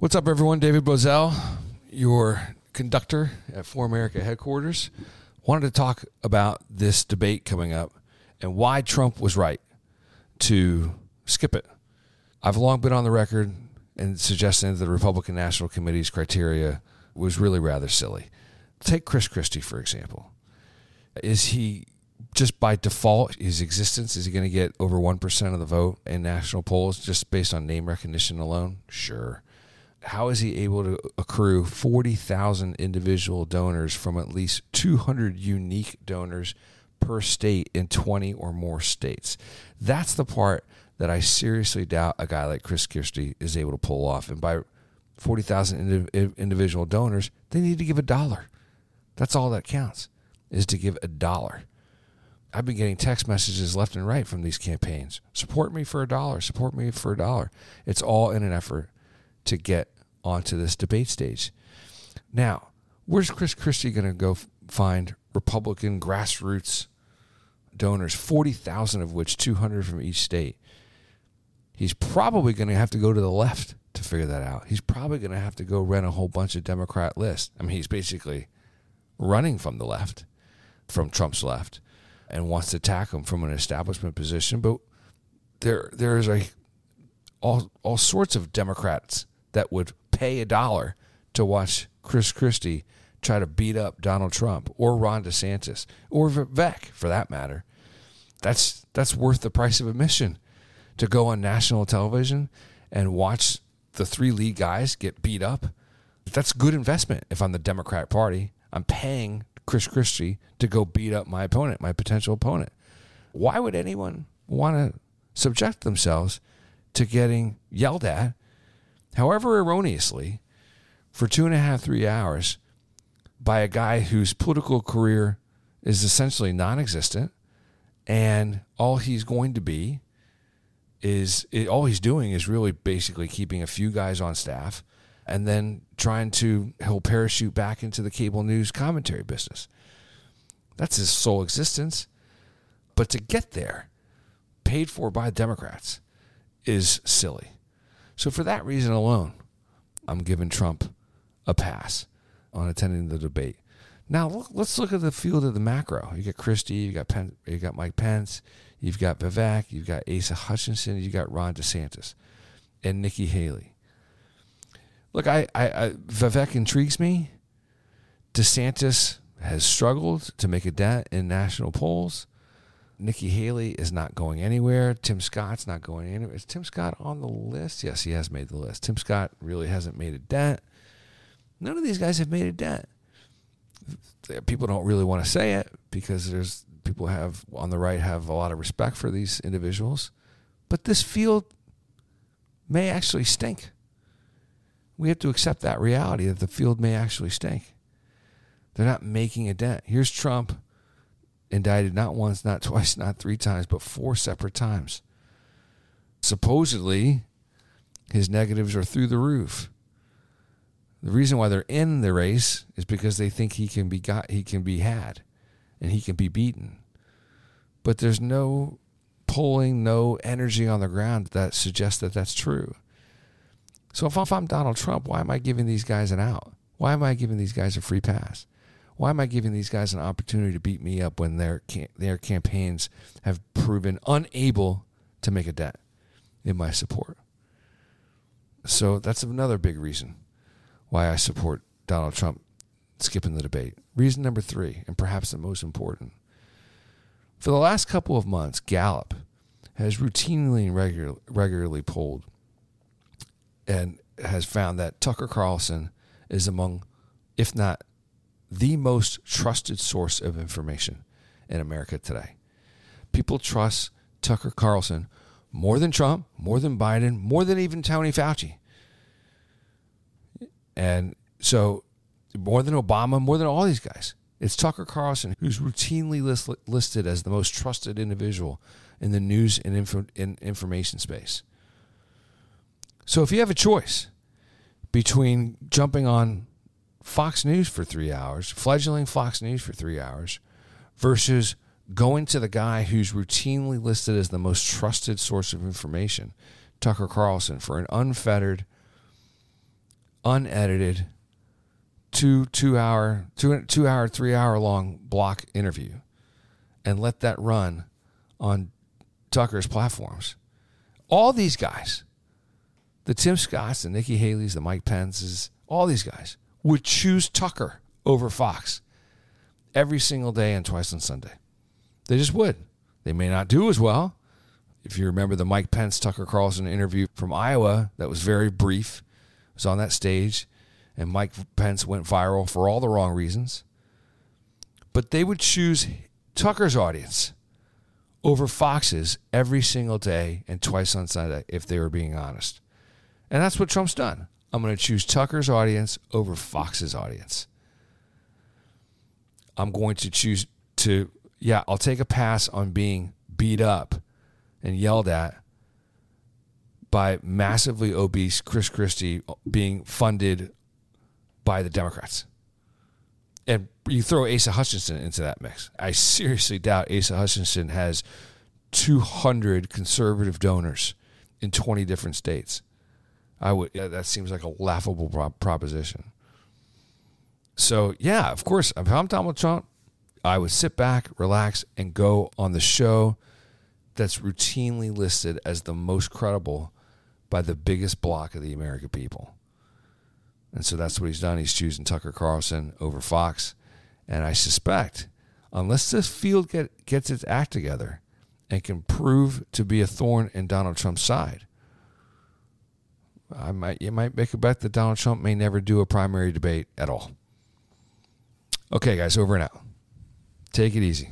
What's up, everyone? David Bozell, your conductor at ForAmerica headquarters. Wanted to talk about this debate coming up and why Trump was right to skip it. I've long been on the record and suggesting that the Republican National Committee's criteria was really rather silly. Take Chris Christie, for example. Is he just by default, his existence, is he going to get over 1% of the vote in national polls just based on name recognition alone? Sure. How is he able to accrue 40,000 individual donors from at least 200 unique donors per state in 20 or more states? That's the part that I seriously doubt a guy like Chris Christie is able to pull off. And by 40,000 individual donors, they need to give a dollar. That's all that counts, is to give a dollar. I've been getting text messages left and right from these campaigns. Support me for a dollar. Support me for a dollar. It's all in an effort to get onto this debate stage. Now, where's Chris Christie going to go find Republican grassroots donors, 40,000 of which 200 from each state? He's probably going to have to go to the left to figure that out. He's probably going to have to go rent a whole bunch of Democrat lists. I mean, he's basically running from the left, from Trump's left and wants to attack him from an establishment position. But there there is a all all sorts of Democrats that would pay a dollar to watch Chris Christie try to beat up Donald Trump or Ron DeSantis or Vivek for that matter. That's that's worth the price of admission to go on national television and watch the three lead guys get beat up. That's good investment if I'm the Democrat Party. I'm paying Chris Christie to go beat up my opponent, my potential opponent. Why would anyone want to subject themselves to getting yelled at, however erroneously, for two and a half, three hours by a guy whose political career is essentially non existent and all he's going to be is all he's doing is really basically keeping a few guys on staff and then trying to he'll parachute back into the cable news commentary business. That's his sole existence. But to get there, paid for by Democrats, is silly. So for that reason alone, I'm giving Trump a pass on attending the debate. Now let's look at the field of the macro. You got Christie, you got Pen, you got Mike Pence, you've got Vivek, you've got Asa Hutchinson, you've got Ron DeSantis, and Nikki Haley. Look, I, I, I Vivek intrigues me. DeSantis has struggled to make a dent in national polls. Nikki Haley is not going anywhere. Tim Scott's not going anywhere. Is Tim Scott on the list? Yes, he has made the list. Tim Scott really hasn't made a dent. None of these guys have made a dent. People don't really want to say it because there's people have on the right have a lot of respect for these individuals, but this field may actually stink we have to accept that reality that the field may actually stink. They're not making a dent. Here's Trump indicted not once, not twice, not three times, but four separate times. Supposedly, his negatives are through the roof. The reason why they're in the race is because they think he can be got, he can be had, and he can be beaten. But there's no pulling, no energy on the ground that suggests that that's true. So if, I'm Donald Trump, why am I giving these guys an out? Why am I giving these guys a free pass? Why am I giving these guys an opportunity to beat me up when their their campaigns have proven unable to make a dent in my support? So that's another big reason why I support Donald Trump skipping the debate. Reason number three, and perhaps the most important. For the last couple of months, Gallup has routinely and regular, regularly polled and has found that Tucker Carlson is among, if not the most trusted source of information in America today. People trust Tucker Carlson more than Trump, more than Biden, more than even Tony Fauci. And so, more than Obama, more than all these guys. It's Tucker Carlson who's routinely list, listed as the most trusted individual in the news and info, in information space. So if you have a choice between jumping on Fox News for three hours, fledgling Fox News for three hours, versus going to the guy who's routinely listed as the most trusted source of information, Tucker Carlson, for an unfettered unedited, two two hour two two hour three hour long block interview, and let that run on Tucker's platforms. All these guys, the Tim Scotts, the Nikki Haley's, the Mike Pence's, all these guys would choose Tucker over Fox every single day and twice on Sunday. They just would. They may not do as well. If you remember the Mike Pence Tucker Carlson interview from Iowa, that was very brief. It was on that stage, and Mike Pence went viral for all the wrong reasons. But they would choose Tucker's audience over Fox's every single day and twice on Sunday if they were being honest. And that's what Trump's done. I'm going to choose Tucker's audience over Fox's audience. I'm going to choose to, yeah, I'll take a pass on being beat up and yelled at by massively obese Chris Christie being funded by the Democrats. And you throw Asa Hutchinson into that mix. I seriously doubt Asa Hutchinson has 200 conservative donors in 20 different states. I would that seems like a laughable proposition. So yeah, of course, if I'm Donald Trump, I would sit back, relax, and go on the show that's routinely listed as the most credible by the biggest block of the American people. And so that's what he's done. He's choosing Tucker Carlson over Fox. And I suspect, unless this field get, gets its act together and can prove to be a thorn in Donald Trump's side, I might you might make a bet that Donald Trump may never do a primary debate at all. Okay, guys, over and out. Take it easy.